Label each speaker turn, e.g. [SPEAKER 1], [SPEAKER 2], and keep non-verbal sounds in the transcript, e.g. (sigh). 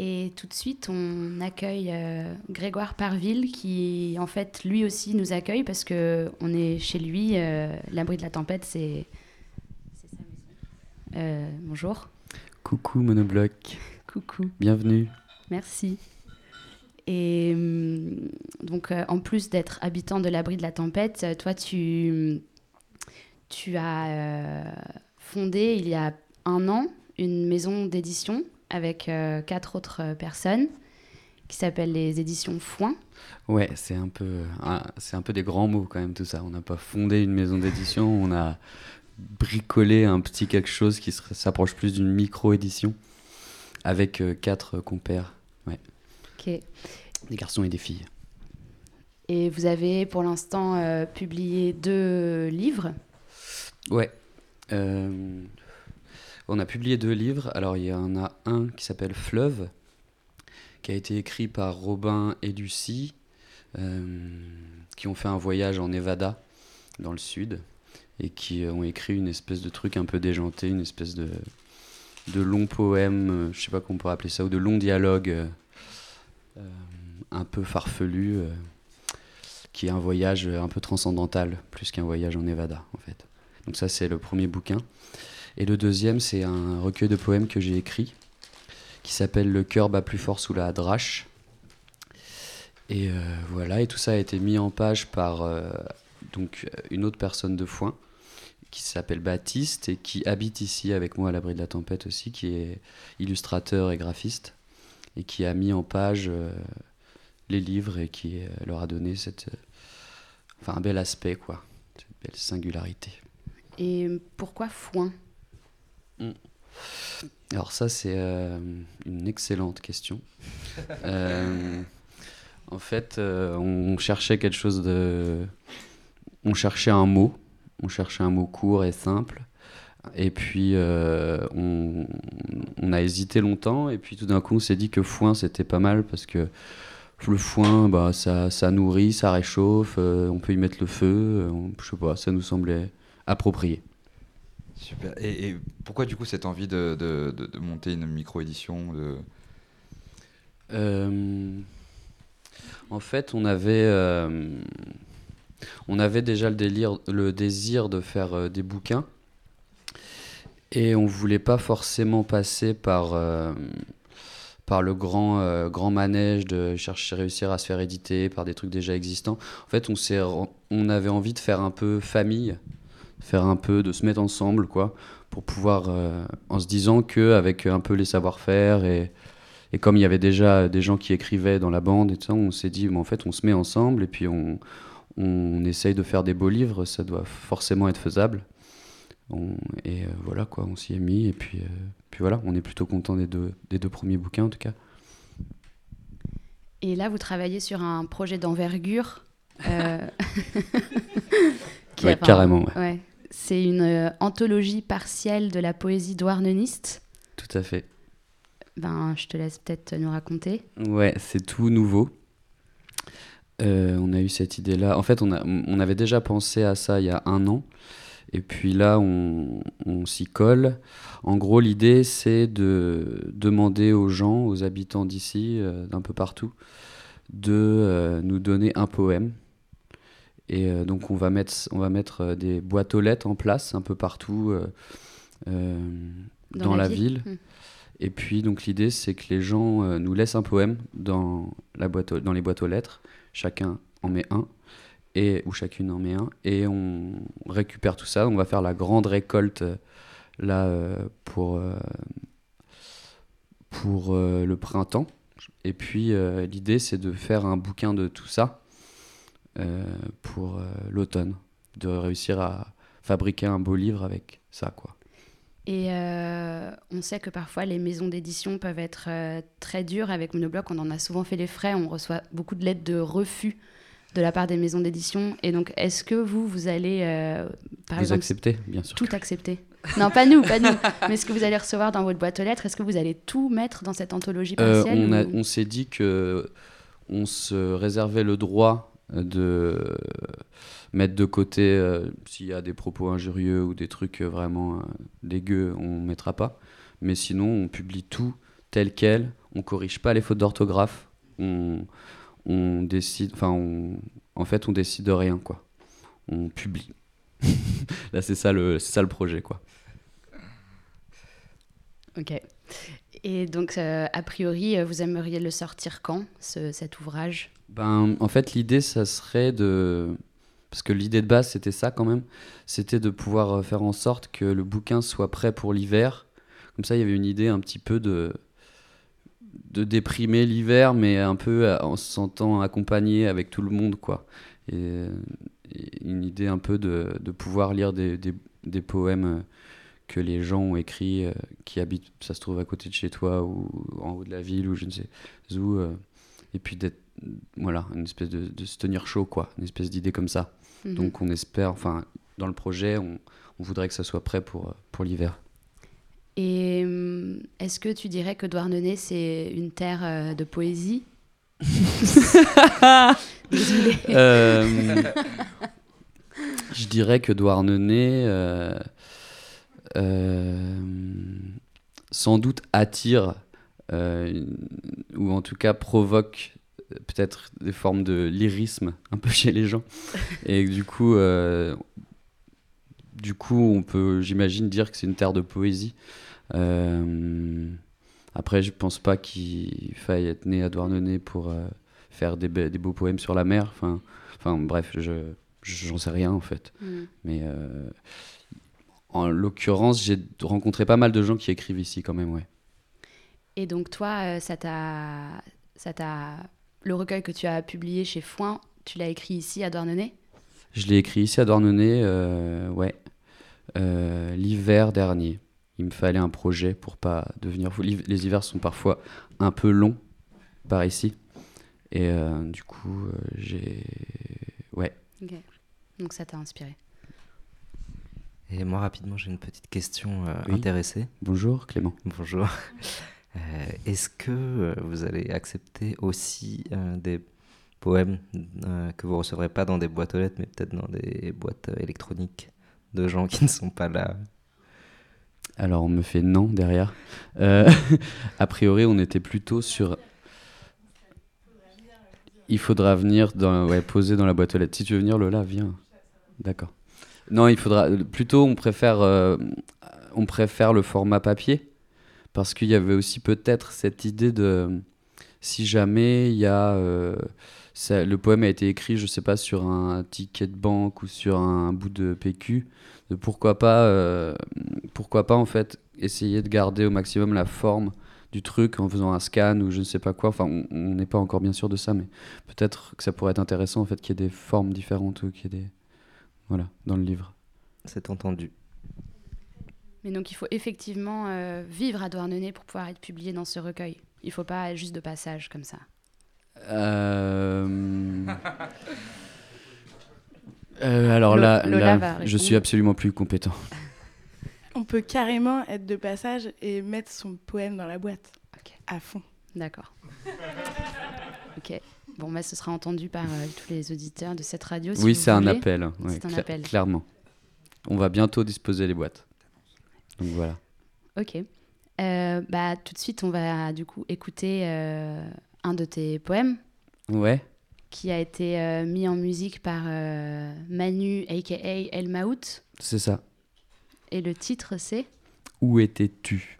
[SPEAKER 1] Et tout de suite, on accueille euh, Grégoire Parville, qui en fait lui aussi nous accueille parce que on est chez lui. euh, L'abri de la tempête, c'est sa maison. Euh, bonjour.
[SPEAKER 2] Coucou Monobloc,
[SPEAKER 1] Coucou.
[SPEAKER 2] bienvenue.
[SPEAKER 1] Merci. Et hum, donc, euh, en plus d'être habitant de l'abri de la tempête, toi, tu, tu as euh, fondé il y a un an une maison d'édition avec euh, quatre autres euh, personnes qui s'appelle les éditions Foin.
[SPEAKER 2] Ouais, c'est un peu, c'est un peu des grands mots quand même tout ça. On n'a pas fondé une maison d'édition, on a bricolé un petit quelque chose qui s'approche plus d'une micro-édition avec euh, quatre compères,
[SPEAKER 1] Ok.
[SPEAKER 2] des garçons et des filles.
[SPEAKER 1] Et vous avez pour l'instant euh, publié deux livres?
[SPEAKER 2] Ouais. Euh, on a publié deux livres. Alors, il y en a qui s'appelle Fleuve, qui a été écrit par Robin et Lucie, euh, qui ont fait un voyage en Nevada, dans le sud, et qui ont écrit une espèce de truc un peu déjanté, une espèce de, long poème, euh, je sais pas comment on pourrait appeler ça, ou de long dialogue euh, un peu farfelu, qui est un voyage un peu transcendantal, plus qu'un voyage en Nevada, en fait. Donc ça, c'est le premier bouquin. Et le deuxième, c'est un recueil de poèmes que j'ai écrit, qui s'appelle Le cœur bat plus fort sous la drache. Et euh, voilà, et tout ça a été mis en page par euh, donc une autre personne de Foin, qui s'appelle Baptiste et qui habite ici avec moi à l'abri de la tempête aussi, qui est illustrateur et graphiste, et qui a mis en page euh, les livres et qui leur a donné cette, enfin, un bel aspect, quoi, cette belle singularité.
[SPEAKER 1] Et pourquoi Foin?
[SPEAKER 2] Alors ça, c'est euh, une excellente question. (laughs) Euh, en fait, euh, on cherchait quelque chose de... On cherchait un mot. On cherchait un mot court et simple. Et puis, on, on a hésité longtemps. Et puis, tout d'un coup, on s'est dit que foin, c'était pas mal parce que le foin, bah, ça, ça nourrit, ça réchauffe. on peut y mettre le feu. on- je sais pas, ça nous semblait approprié.
[SPEAKER 3] Super. Et, pourquoi du coup cette envie de, de- de- monter une micro-édition.
[SPEAKER 2] Euh, en fait, on avait, euh, on avait déjà le, délire, le désir de faire euh, des bouquins. Et on voulait pas forcément passer par, par le grand, grand manège de chercher réussir à se faire éditer par des trucs déjà existants. En fait, on, on avait envie de faire un peu famille, faire un peu, de se mettre ensemble, quoi, pour pouvoir, euh, en se disant que avec un peu les savoir-faire et, et comme il y avait déjà des gens qui écrivaient dans la bande et tout ça, on s'est dit, mais en fait, on se met ensemble et puis on, on essaye de faire des beaux livres, ça doit forcément être faisable. On- et euh, voilà, quoi, on s'y est mis et puis, euh, puis voilà, on est plutôt content des deux, des deux premiers bouquins en tout cas.
[SPEAKER 1] Et là, vous travaillez sur un projet d'envergure. euh, (laughs) (laughs) qui
[SPEAKER 2] Ouais,
[SPEAKER 1] enfin,
[SPEAKER 2] carrément, ouais.
[SPEAKER 1] ouais. C'est une euh, anthologie partielle de la poésie douarneniste.
[SPEAKER 2] Tout à fait.
[SPEAKER 1] Ben, je te laisse peut-être nous raconter.
[SPEAKER 2] Ouais, c'est tout nouveau. Euh, on a eu cette idée-là. En fait, on, a, on avait déjà pensé à ça il y a un an. Et puis là, on, on s'y colle. En gros, l'idée, c'est de demander aux gens, aux habitants d'ici, euh, d'un peu partout, de euh, nous donner un poème. Et euh, donc, on va mettre, on va mettre euh, des boîtes aux lettres en place un peu partout euh, dans, la, ville.
[SPEAKER 1] Hmm.
[SPEAKER 2] Et puis, donc, l'idée, c'est que les gens nous laissent un poème dans, la boîte aux- dans les boîtes aux lettres. Chacun en met un, et, ou chacune en met un. Et on récupère tout ça. On va faire la grande récolte, là, pour, pour le printemps. Et puis, l'idée, c'est de faire un bouquin de tout ça pour euh, l'automne. De réussir à fabriquer un beau livre avec ça, quoi.
[SPEAKER 1] Et euh, on sait que parfois les maisons d'édition peuvent être euh, très dures. Avec Monobloc, on en a souvent fait les frais. On reçoit beaucoup de lettres de refus de la part des maisons d'édition. Et donc, est-ce que vous, vous allez, euh, par
[SPEAKER 2] Vous
[SPEAKER 1] exemple,
[SPEAKER 2] acceptez, bien sûr.
[SPEAKER 1] tout accepter? Non, pas nous, pas nous. Mais ce que vous allez recevoir dans votre boîte aux lettres, est-ce que vous allez tout mettre dans cette anthologie
[SPEAKER 2] Euh,
[SPEAKER 1] partielle
[SPEAKER 2] on
[SPEAKER 1] ou-
[SPEAKER 2] on s'est dit que on se réservait le droit de mettre de côté euh, s'il y a des propos injurieux ou des trucs vraiment euh, dégueux, on mettra pas. Mais sinon, on publie tout tel quel. on corrige pas les fautes d'orthographe. On, on décide, enfin, en fait, on décide de rien, quoi. On publie. (laughs) Là, c'est ça le, ça le projet, quoi.
[SPEAKER 1] Ok. Et donc, euh, a priori, euh, vous aimeriez le sortir quand, ce- cet ouvrage?
[SPEAKER 2] Ben, en fait, l'idée, ça serait de. Parce que l'idée de base, c'était ça quand même. C'était de pouvoir euh, faire en sorte que le bouquin soit prêt pour l'hiver. Comme ça, il y avait une idée un petit peu de. de déprimer l'hiver, mais un peu en se sentant accompagné avec tout le monde, quoi. Et, une idée un peu de, de pouvoir lire des, des, poèmes que les gens ont écrits, euh, qui habitent, ça se trouve à côté de chez toi, ou en haut de la ville, ou je ne sais où. euh, et puis d'être voilà, une espèce de, de se tenir chaud, quoi, une espèce d'idée comme ça.
[SPEAKER 1] Mhm.
[SPEAKER 2] Donc on espère, enfin, dans le projet, on, on voudrait que ça soit prêt pour, euh, pour l'hiver.
[SPEAKER 1] Et hum, est-ce que tu dirais que Douarnenez, c'est une terre de poésie? (laughs)
[SPEAKER 2] Je dirais que Douarnenez, sans doute attire, euh, ou en tout cas provoque euh, peut-être des formes de lyrisme un peu (laughs) chez les gens. Et du coup, euh, du coup on peut, j'imagine, dire que c'est une terre de poésie. Euh, après, je pense pas qu'il faille être né à Douarnenez pour euh, faire des, be- des beaux poèmes sur la mer. Enfin, enfin bref, je j'en sais rien en fait.
[SPEAKER 1] Hmm.
[SPEAKER 2] Mais euh, en l'occurrence, j'ai rencontré pas mal de gens qui écrivent ici quand même, ouais.
[SPEAKER 1] Et donc toi, euh, ça t'a, ça t'a, le recueil que tu as publié chez Foin, tu l'as écrit ici à Douarnenez?
[SPEAKER 2] Je l'ai écrit ici à Douarnenez, euh, ouais, euh, l'hiver dernier. Il me fallait un projet pour pas devenir fou. Les hivers sont parfois un peu longs par ici. Et euh, du coup, j'ai. Ouais.
[SPEAKER 1] Ok. Donc ça t'a inspiré.
[SPEAKER 4] Et moi, rapidement, j'ai une petite question euh,
[SPEAKER 2] Oui.
[SPEAKER 4] intéressée.
[SPEAKER 2] Bonjour Clément.
[SPEAKER 4] Bonjour. (laughs) Euh, Est-ce que euh, vous allez accepter aussi euh, des poèmes que vous recevrez pas dans des boîtes aux lettres, mais peut-être dans des boîtes électroniques de gens qui ne sont pas là?
[SPEAKER 2] Alors on me fait non derrière. (laughs) A priori, on était plutôt sur. Il faudra venir dans, ouais, poser dans la boîte aux lettres. Si tu veux venir, Lola, viens. D'accord. Non, il faudra. Plutôt, on préfère, euh, on préfère le format papier parce qu'il y avait aussi peut-être cette idée de si jamais il y a euh, le poème a été écrit, je sais pas, sur un ticket de banque ou sur un bout de PQ, de pourquoi pas, euh, pourquoi pas en fait essayer de garder au maximum la forme du truc en faisant un scan ou je ne sais pas quoi. Enfin, on n'est pas encore bien sûr de ça, mais peut-être que ça pourrait être intéressant en fait qu'il y ait des formes différentes ou qu'il y ait des voilà dans le livre.
[SPEAKER 4] C'est entendu.
[SPEAKER 1] Mais donc il faut effectivement euh, vivre à Douarnenez pour pouvoir être publié dans ce recueil. Il faut pas juste de passage comme ça.
[SPEAKER 2] Euh, (laughs) euh, alors
[SPEAKER 1] Lo-
[SPEAKER 2] là,
[SPEAKER 1] Lola
[SPEAKER 2] là,
[SPEAKER 1] va
[SPEAKER 2] je suis absolument plus compétent. (laughs)
[SPEAKER 5] On peut carrément être de passage et mettre son poème dans la boîte.
[SPEAKER 1] Ok.
[SPEAKER 5] À fond.
[SPEAKER 1] D'accord. (laughs) ok. Bon, bah, ce sera entendu par euh, tous les auditeurs de cette radio. si
[SPEAKER 2] oui, c'est un appel. hein,
[SPEAKER 1] C'est un appel.
[SPEAKER 2] Clairement. On va bientôt disposer les boîtes. Donc voilà.
[SPEAKER 1] Ok. Euh, bah, tout de suite, on va du coup écouter euh, un de tes poèmes
[SPEAKER 2] Ouais.
[SPEAKER 1] qui a été mis en musique par Manu, aka El Maout.
[SPEAKER 2] C'est ça.
[SPEAKER 1] Et le titre, c'est?
[SPEAKER 2] Où étais-tu?